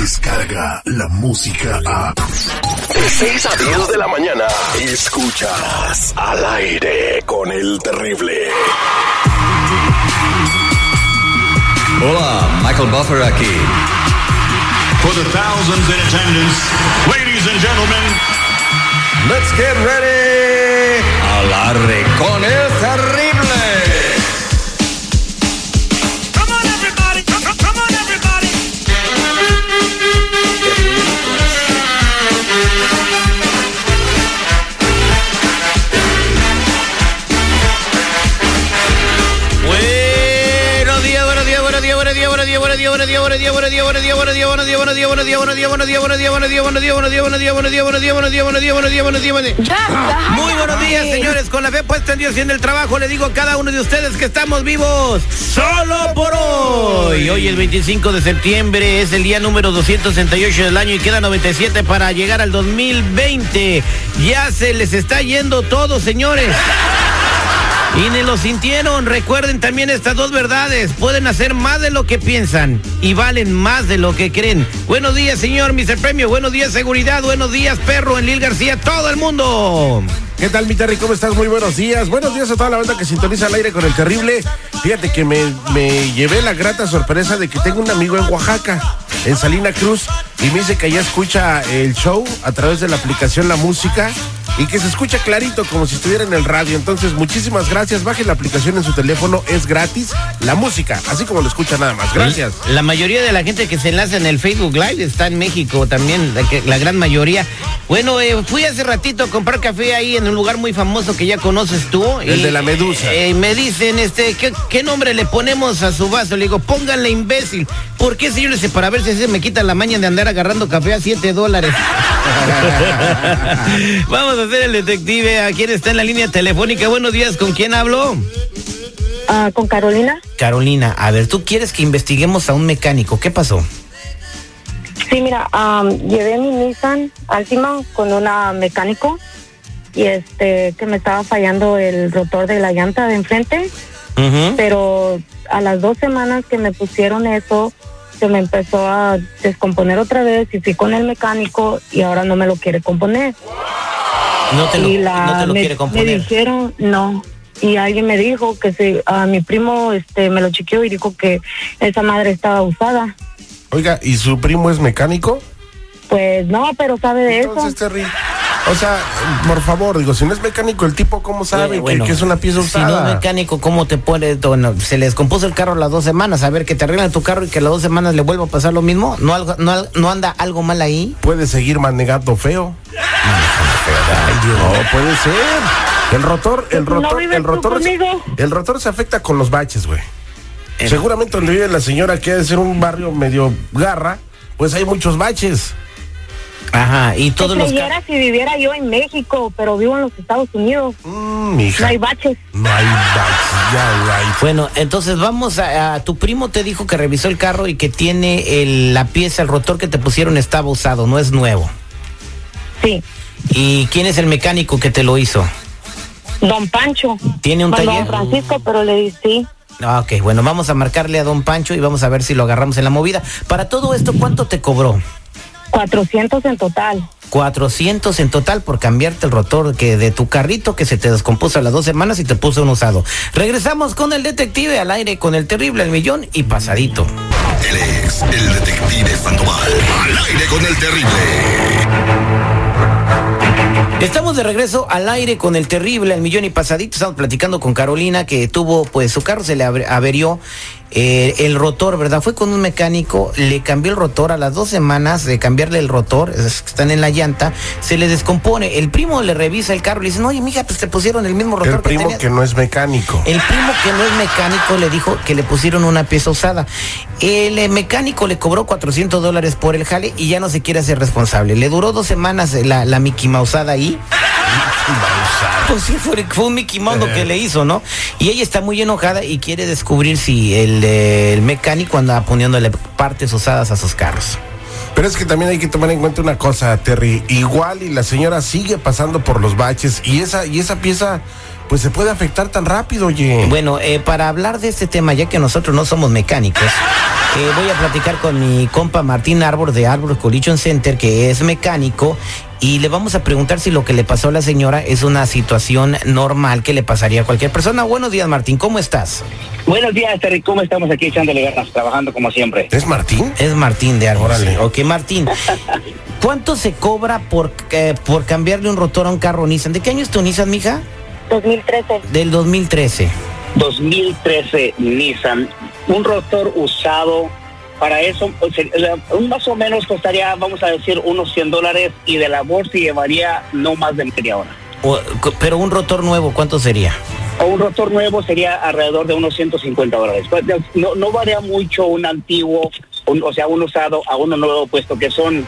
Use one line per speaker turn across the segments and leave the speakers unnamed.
llega la música a...
De 6 a 10 de la mañana, escuchas al aire con el terrible.
Hola, Michael Buffer aquí.
For the thousands in attendance, ladies and gentlemen,
Let's get ready. Al aire con el
días, buenos días, buenos días, buenos días, buenos días, buenos días, buenos días, buenos días, buenos días, buenos días, buenos días, buenos días, buenos días. Muy buenos días, señores. Con la fe puesta en Dios y en el trabajo, le digo a cada uno de ustedes que estamos vivos solo por hoy. Hoy es 25 de septiembre, es el día número 268 del año y queda 97 para llegar al 2020. Ya se les está yendo todo, señores. Y ni lo sintieron. Recuerden también estas dos verdades. Pueden hacer más de lo que piensan y valen más de lo que creen. Buenos días, señor Mr. Premio. Buenos días, seguridad. Buenos días, perro, en Lil García. Todo el mundo.
¿Qué tal, mi Terry? ¿Cómo estás? Muy buenos días. Buenos días a toda la banda que sintoniza al aire con el terrible. Fíjate que me, me llevé la grata sorpresa de que tengo un amigo en Oaxaca, en Salina Cruz, y me dice que ya escucha el show a través de la aplicación La Música y que se escucha clarito como si estuviera en el radio. Entonces, muchísimas gracias. Baje la aplicación en su teléfono, es gratis. La música, así como lo escucha nada más. Gracias.
La mayoría de la gente que se enlaza en el Facebook Live está en México también, la, que- la gran mayoría. Bueno, eh, fui hace ratito a comprar café ahí en un lugar muy famoso que ya conoces tú.
El de la Medusa.
eh, me dicen, este, ¿qué, qué nombre le ponemos a su vaso? Le digo, pónganle imbécil. ¿Por qué, señor? Dice, para ver si así me quita la maña de andar agarrando café a 7 dólares. Vamos a hacer el detective. ¿A quién está en la línea telefónica? Buenos días, ¿con quién hablo?
Ah, con Carolina.
Carolina, a ver, tú quieres que investiguemos a un mecánico. ¿Qué pasó?
Sí, mira, am, llevé mi Nissan Altima con una mecánico y este que me estaba fallando el rotor de la llanta de enfrente, pero a las dos semanas que me pusieron eso se me empezó a descomponer otra vez y fui con el mecánico y ahora no me lo quiere componer.
No te lo,
y la,
no te lo
me,
quiere
me
componer.
dijeron no y alguien me dijo que si a mi primo este me lo chequeó y dijo que esa madre estaba usada.
Oiga, ¿y su primo es mecánico?
Pues no, pero sabe de eso.
Entonces, Terry. O sea, por favor, digo, si no es mecánico, el tipo, ¿cómo sabe que-
Bueno,
que, es una pieza
Si no
usada?
es mecánico, ¿cómo te pone? Bueno, se le descompuso el carro las dos semanas. A ver, que te arreglan tu carro y que a las dos semanas le vuelva a pasar lo mismo. ¿No, algo, no, no anda algo mal ahí?
Puede seguir manejando feo. No, puede ser. El rotor, el
¿no
rotor, el rotor,
conmigo?
el rotor se afecta con los baches, güey.
Eh.
Seguramente donde vive la señora, que debe ser un barrio medio garra, pues hay muchos baches.
Ajá, y todos los
creyera
carros.
si viviera yo en México, pero vivo en los Estados Unidos.
Mm.
No hay baches.
No hay baches, ya.
Bueno, entonces vamos a, a- Tu primo te dijo que revisó el carro y que tiene el- la pieza, el rotor que te pusieron estaba usado, no es nuevo.
Sí.
¿Y quién es el mecánico que te lo hizo?
Don Pancho.
¿Tiene un
Bueno,
taller?
Don Francisco, pero le di sí.
Ah, Ok, bueno, vamos a marcarle a don Pancho y vamos a ver si lo agarramos en la movida. Para todo esto, ¿cuánto te cobró?
400 en total.
400 en total por cambiarte el rotor que de tu carrito que se te descompuso a las dos semanas y te puso un usado. Regresamos con el detective al aire con el terrible el millón y pasadito.
Él es el detective Sandoval. Al aire con el terrible.
Estamos de regreso al aire con el terrible el millón y pasadito. Estamos platicando con Carolina que tuvo, pues su carro se le aver- averió eh, el rotor, ¿verdad? Fue con un mecánico, le cambió el rotor a las dos semanas de cambiarle el rotor, es- están en la llanta, se le descompone. El primo le revisa el carro y le dice, oye, mija, pues te pusieron el mismo rotor
El primo
tenías".
que no es mecánico.
El primo que no es mecánico le dijo que le pusieron una pieza usada. El eh, mecánico le cobró 400 dólares por el jale y ya no se quiere hacer responsable. Le duró dos semanas eh, la, la Mickey Mausada ahí. Pues sí, fue, fue un Mickey Mouse lo que le hizo, ¿no? Y ella está muy enojada y quiere descubrir si el, el mecánico anda poniéndole partes usadas a sus carros.
Pero es que también hay que tomar en cuenta una cosa, Terry. Igual y la señora sigue pasando por los baches y esa, y esa pieza pues se puede afectar tan rápido, oye.
Bueno, eh, para hablar de este tema, ya que nosotros no somos mecánicos, Eh, voy a platicar con mi compa Martín Arbor de Arbor Collision Center, que es mecánico, y le vamos a preguntar si lo que le pasó a la señora es una situación normal que le pasaría a cualquier persona. Buenos días, Martín, ¿cómo estás?
Buenos días, Terry. ¿Cómo estamos aquí echándole ganas, trabajando como siempre?
¿Es Martín?
Es Martín de Arbor.
Órale.
Ok, Martín. ¿Cuánto se cobra por, eh, por cambiarle un rotor a un carro Nissan? ¿De qué año es tu Nissan, mija?
2013.
Del 2013.
2013 Nissan, un rotor usado. Para eso, la- un más o menos costaría, vamos a decir, unos 100 dólares y de labor se llevaría no más de media hora.
O- pero un rotor nuevo, ¿cuánto sería?
O un rotor nuevo sería alrededor de unos 150 dólares. Pues, No, no varía mucho un antiguo, un- o sea, un usado a uno nuevo, puesto que son,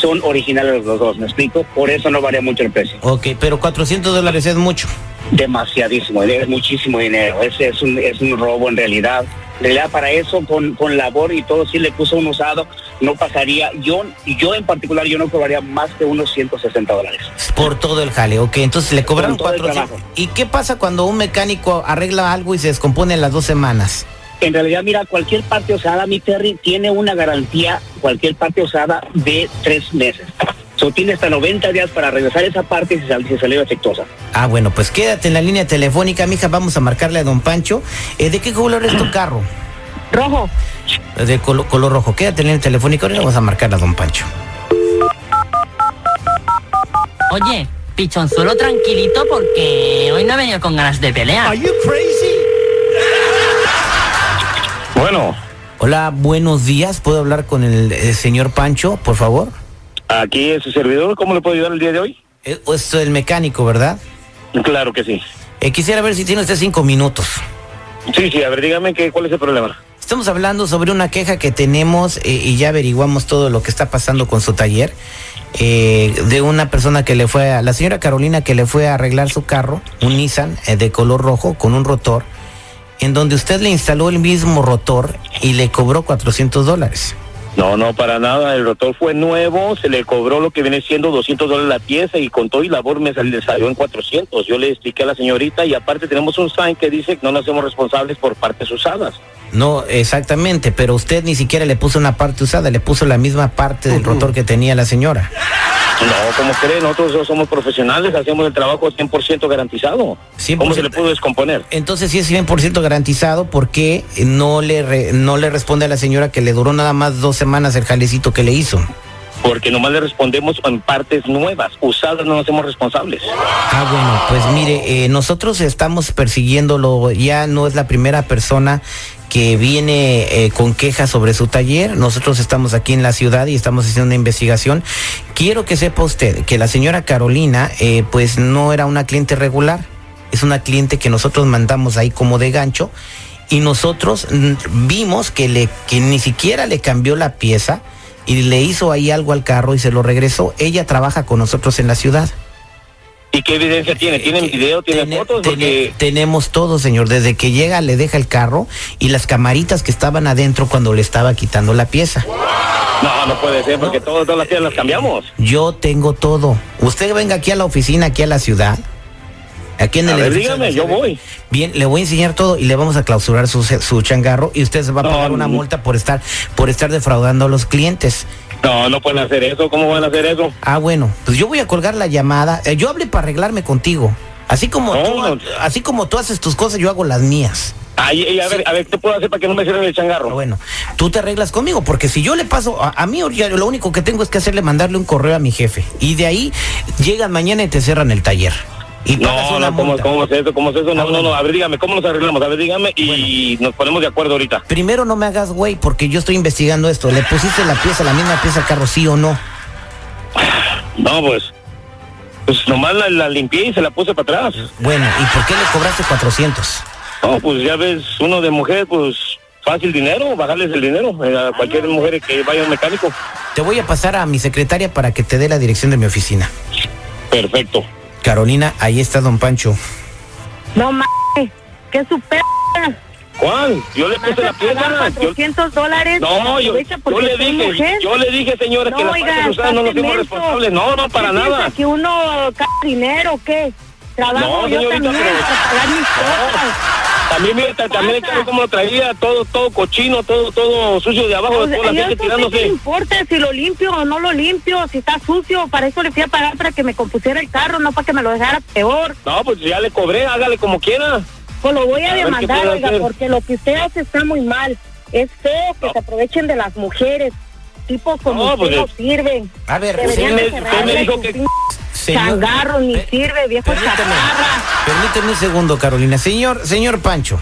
son originales los dos, ¿me explico? Por eso no varía mucho el precio.
Ok, pero 400 dólares es mucho.
demasiadísimo, es muchísimo dinero, es, es, un, es un robo en realidad. En realidad para eso con, con labor y todo, si le puso un usado, no pasaría, yo, yo en particular, yo no cobraría más que unos 160 dólares.
Por todo el jale, ok. Entonces le cobraron
Con todo el
400.
trabajo.
¿Y qué pasa cuando un mecánico arregla algo y se descompone en las dos semanas?
En realidad, mira, cualquier parte usada, mi Terry, tiene una garantía, cualquier parte usada, de tres meses. So, tiene hasta 90 días para regresar esa parte si, sal- si salió defectuosa.
Ah, bueno, pues quédate en la línea telefónica, mija. Vamos a marcarle a don Pancho. Eh, ¿De qué color es tu carro?
Rojo.
De colo- color rojo. Quédate en la línea telefónica. Ahora vamos a marcarle a don Pancho.
Oye, pichonzuelo tranquilito porque hoy no he venido con ganas de pelear.
Bueno,
Hola, buenos días. ¿Puedo hablar con el eh, señor Pancho, por favor?
Aquí es su servidor, ¿cómo le puedo ayudar el día de hoy?
Eh, es el mecánico, ¿verdad?
Claro que sí.
Eh, quisiera ver si tiene usted cinco minutos.
Sí, sí, a ver, dígame que, cuál es el problema.
Estamos hablando sobre una queja que tenemos eh, y ya averiguamos todo lo que está pasando con su taller. eh, de una persona que le fue a la señora Carolina que le fue a arreglar su carro, un Nissan eh, de color rojo con un rotor, en donde usted le instaló el mismo rotor y le cobró 400 dólares.
No, no, para nada. El rotor fue nuevo, se le cobró lo que viene siendo 200 dólares la pieza y con todo y labor me sal- le salió en 400. Yo le expliqué a la señorita y aparte tenemos un sign que dice que no nos hacemos responsables por partes usadas.
No, exactamente, pero usted ni siquiera le puso una parte usada, le puso la misma parte del rotor que tenía la señora.
No, como cree, nosotros somos profesionales, hacemos el trabajo 100% garantizado.
100%.
¿Cómo se le pudo descomponer?
Entonces, si es 100% garantizado, ¿por qué no le, re- no le responde a la señora que le duró nada más dos semanas el jalecito que le hizo?
Porque nomás le respondemos en partes nuevas, usadas no nos hacemos responsables.
Ah, bueno, pues mire, eh, nosotros estamos persiguiéndolo, ya no es la primera persona que viene eh, con quejas sobre su taller. Nosotros estamos aquí en la ciudad y estamos haciendo una investigación. Quiero que sepa usted que la señora Carolina, eh, pues no era una cliente regular, es una cliente que nosotros mandamos ahí como de gancho y nosotros vimos que le que ni siquiera le cambió la pieza y le hizo ahí algo al carro y se lo regresó. Ella trabaja con nosotros en la ciudad.
¿Y qué evidencia tiene? ¿Tienen video? ¿Tienen fotos? Porque
tenemos todo, señor. Desde que llega, le deja el carro y las camaritas que estaban adentro cuando le estaba quitando la pieza.
no, no puede ser, porque todas, todas las piezas las cambiamos.
Yo tengo todo. Usted venga aquí a la oficina, aquí a la ciudad. Aquí en
A
el
ver,
edificio
dígame, yo voy.
Bien, le voy a enseñar todo y le vamos a clausurar su, su changarro y usted se va a
No,
pagar una multa por estar por estar defraudando a los clientes.
No, no pueden hacer eso. ¿Cómo van a hacer eso?
Ah, bueno, pues yo voy a colgar la llamada. Eh, yo hablé para arreglarme contigo. Así como
No,
tú,
no.
así como tú haces tus cosas, yo hago las mías.
Ay, ay, a ver, a ver, ¿qué puedo hacer para que no me cierren el changarro?
Bueno, tú te arreglas conmigo, porque si yo le paso, a, a mí ya lo único que tengo es que hacerle mandarle un correo a mi jefe. Y de ahí llegan mañana y te cierran el taller. Y
No, no, ¿cómo. ¿cómo es eso? ¿Cómo es eso?
Ah,
No, no, no, a ver, dígame, ¿cómo nos arreglamos? A ver, dígame y nos ponemos de acuerdo ahorita.
Primero no me hagas güey, porque yo estoy investigando esto. ¿Le pusiste la pieza, la misma pieza al carro, sí o no?
No, pues, pues nomás la, la limpié y se la puse para atrás.
Bueno, ¿y por qué le cobraste 400?
No, pues ya ves, uno de mujer, pues fácil dinero, bajarles el dinero eh, a cualquier mujer que vaya a un mecánico.
Te voy a pasar a mi secretaria para que te dé la dirección de mi oficina.
Perfecto.
Carolina, ahí está don Pancho.
No mames. ¿Qué super?
¿Cuál? Yo le puse la. Yo-
400 dólares.
no, yo, yo le dije,
mujer.
yo le dije, señora, que
No,
las
oiga,
usadas no nos
menso.
responsables. No, no, para
¿Qué
nada.
¿Que uno caga dinero o qué? Trabajo
No,
yo
señorita,
también
pero-
para pagar mis cosas.
También mira, ta- también el como lo traía, todo, todo cochino, todo, todo sucio de abajo,
Pues,
de toda la tirándose.
me importa si lo limpio o no lo limpio, si está sucio, para eso le fui a pagar para que me compusiera el carro, no para que me lo dejara peor.
No, pues ya le cobré, hágale como quiera.
Pues lo voy a,
A ver, ¿qué
demandar, oiga,
hacer?
porque lo que usted hace está muy mal. Es feo que se aprovechen de las mujeres. Tipos como
No,
usted
pues,
no sirven.
A ver,
usted me- usted me
cerrarle
dijo que-
Señor-
ni
Pe-
sirve, viejo
Permíteme, permíteme un segundo, Carolina. Señor, señor Pancho,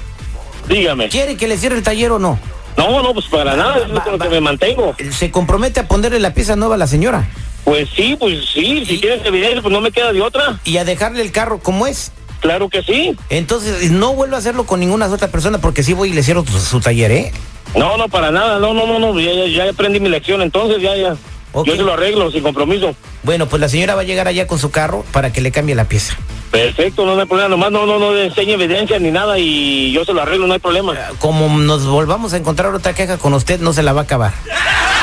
Dígame.
¿quiere que le cierre el taller o no?
No, no, pues para nada, es lo que me mantengo.
¿Se compromete a ponerle la pieza nueva a la señora?
Pues sí, pues sí, si tienes evidencia, pues no me queda de otra.
Y a dejarle el carro como es.
Claro que sí.
Entonces, no vuelvo a hacerlo con ninguna otra persona porque sí voy y le cierro su, su taller, ¿eh?
No, no, para nada, no, no, no, no, ya, ya, ya aprendí mi lección, entonces ya, ya. Yo se lo arreglo sin compromiso.
Bueno, pues la señora va a llegar allá con su carro para que le cambie la pieza.
Perfecto, no, no hay problema, nomás no, no, no le enseñe evidencia ni nada y yo se lo arreglo, no hay problema.
Como nos volvamos a encontrar otra queja con usted, no se la va a acabar.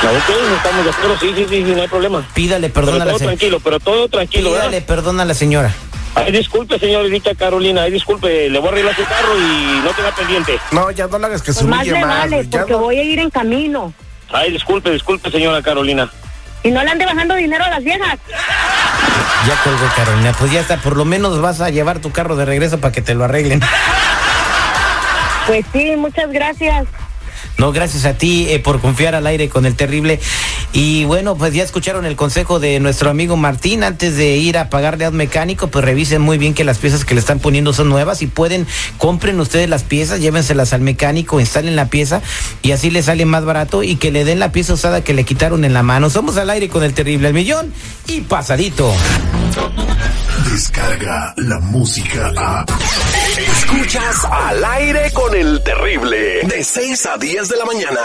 No, ok, estamos de acuerdo, sí, sí, sí, sí, no hay problema.
Pídale
Pero
perdón a la
todo
señora.
tranquilo, pero todo tranquilo,
Pídale
¿verdad?
perdón a la señora.
Ay, disculpe, señorita Carolina, ay, disculpe, le voy a arreglar su carro y no tenga pendiente.
No, ya no le hagas que se
Pues más
humille
le
más.
vale, porque
no-
voy a ir en camino.
Ay, disculpe, disculpe, señora Carolina.
Y no le ande bajando dinero a las viejas.
Ya colgó Carolina. Pues ya está, por lo menos vas a llevar tu carro de regreso para que te lo arreglen.
Pues sí, muchas gracias.
No, gracias a ti eh, por confiar al aire con el terrible. Y bueno, pues ya escucharon el consejo de nuestro amigo Martín. Antes de ir a pagarle a un mecánico, pues revisen muy bien que las piezas que le están poniendo son nuevas. Y pueden, compren ustedes las piezas, llévenselas al mecánico, instalen la pieza y así les sale más barato y que le den la pieza usada que le quitaron en la mano. Somos al aire con el terrible al millón y pasadito.
Descarga la música a.
Escuchas al aire con el terrible. De 6 a 10 de la mañana.